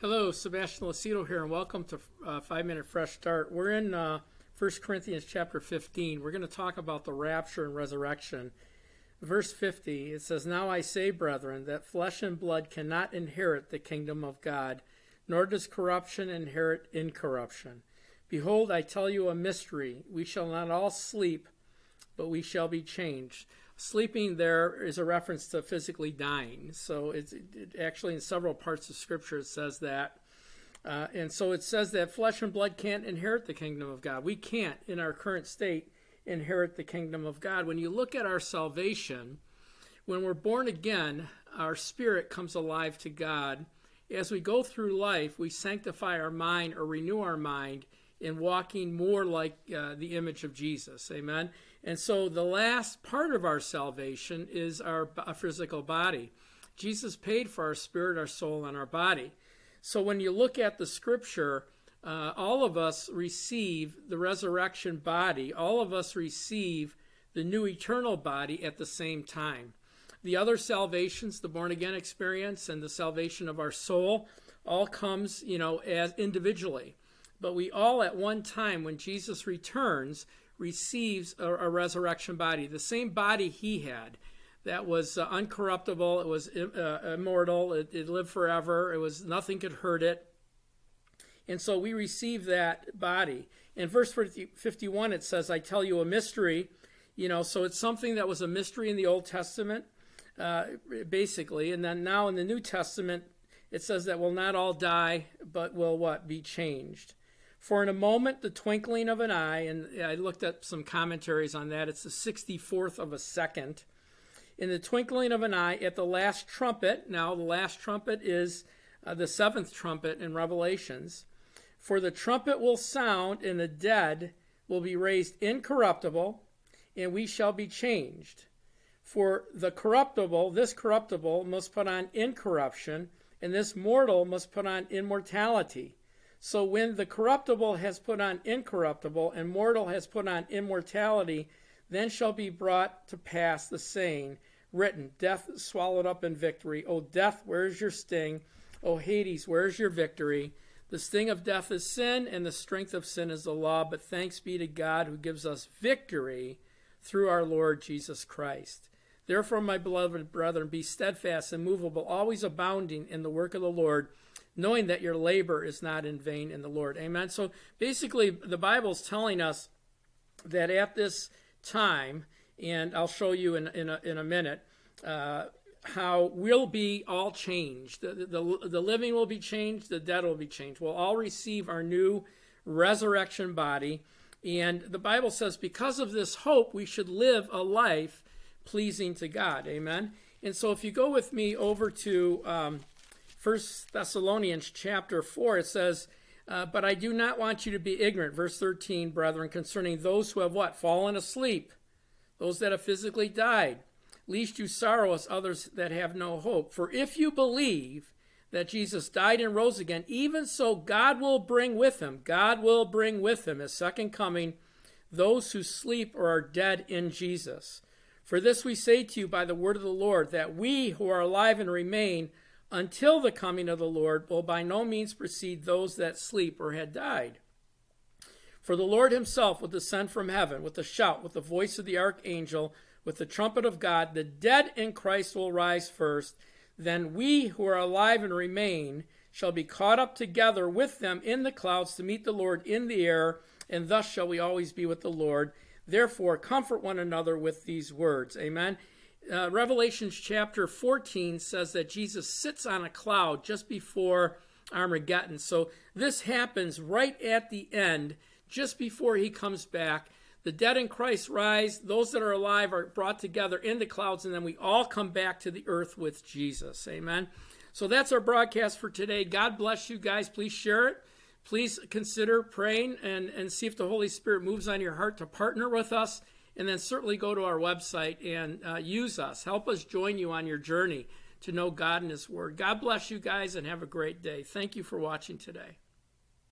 Hello, Sebastian Lacido here, and welcome to uh, Five Minute Fresh Start. We're in uh, 1 Corinthians chapter 15. We're going to talk about the rapture and resurrection. Verse 50, it says, Now I say, brethren, that flesh and blood cannot inherit the kingdom of God, nor does corruption inherit incorruption. Behold, I tell you a mystery. We shall not all sleep, but we shall be changed sleeping there is a reference to physically dying. So it's it, actually in several parts of Scripture it says that. Uh, and so it says that flesh and blood can't inherit the kingdom of God. We can't, in our current state, inherit the kingdom of God. When you look at our salvation, when we're born again, our spirit comes alive to God. As we go through life, we sanctify our mind or renew our mind in walking more like uh, the image of Jesus. Amen. And so the last part of our salvation is our physical body. Jesus paid for our spirit, our soul, and our body. So when you look at the scripture, uh, all of us receive the resurrection body, all of us receive the new eternal body at the same time. The other salvations, the born again experience and the salvation of our soul, all comes, you know, as individually. But we all at one time, when Jesus returns, receives a, a resurrection body, the same body he had that was uh, uncorruptible, it was uh, immortal, it, it, lived forever, it was nothing could hurt it. And so we receive that body. In verse 51, it says, I tell you a mystery. You know, so it's something that was a mystery in the Old Testament, uh, basically. And then now in the New Testament, it says that will not all die, but will what? Be changed. For in a moment, the twinkling of an eye, and I looked at some commentaries on that, it's the 64th of a second. In the twinkling of an eye, at the last trumpet, now the last trumpet is uh, the seventh trumpet in Revelations. For the trumpet will sound, and the dead will be raised incorruptible, and we shall be changed. For the corruptible, this corruptible, must put on incorruption, and this mortal must put on immortality. So when the corruptible has put on incorruptible, and mortal has put on immortality, then shall be brought to pass the saying, written, Death swallowed up in victory. O death, where is your sting? O Hades, where is your victory? The sting of death is sin, and the strength of sin is the law. But thanks be to God who gives us victory through our Lord Jesus Christ. Therefore, my beloved brethren, be steadfast and movable, always abounding in the work of the Lord knowing that your labor is not in vain in the Lord. Amen. So basically, the Bible's telling us that at this time, and I'll show you in, in, a, in a minute, uh, how we'll be all changed. The, the, the living will be changed, the dead will be changed. We'll all receive our new resurrection body. And the Bible says, because of this hope, we should live a life pleasing to God. Amen. And so if you go with me over to um, First Thessalonians chapter 4, it says, uh, But I do not want you to be ignorant, verse 13, brethren, concerning those who have what? Fallen asleep, those that have physically died, lest you sorrow as others that have no hope. For if you believe that Jesus died and rose again, even so God will bring with him, God will bring with him, his second coming, those who sleep or are dead in Jesus. For this we say to you by the word of the Lord, that we who are alive and remain, until the coming of the Lord will by no means precede those that sleep or had died. For the Lord himself will descend from heaven with a shout, with the voice of the archangel, with the trumpet of God. The dead in Christ will rise first. Then we who are alive and remain shall be caught up together with them in the clouds to meet the Lord in the air, and thus shall we always be with the Lord. Therefore, comfort one another with these words. Amen uh, Revelations chapter 14 says that Jesus sits on a cloud just before Armageddon. So this happens right at the end, just before he comes back. The dead in Christ rise, those that are alive are brought together in the clouds, and then we all come back to the earth with Jesus. Amen. So that's our broadcast for today. God bless you guys. Please share it. Please consider praying and, and see if the Holy Spirit moves on your heart to partner with us and then certainly go to our website and uh, use us. Help us join you on your journey to know God and His Word. God bless you guys and have a great day. Thank you for watching today.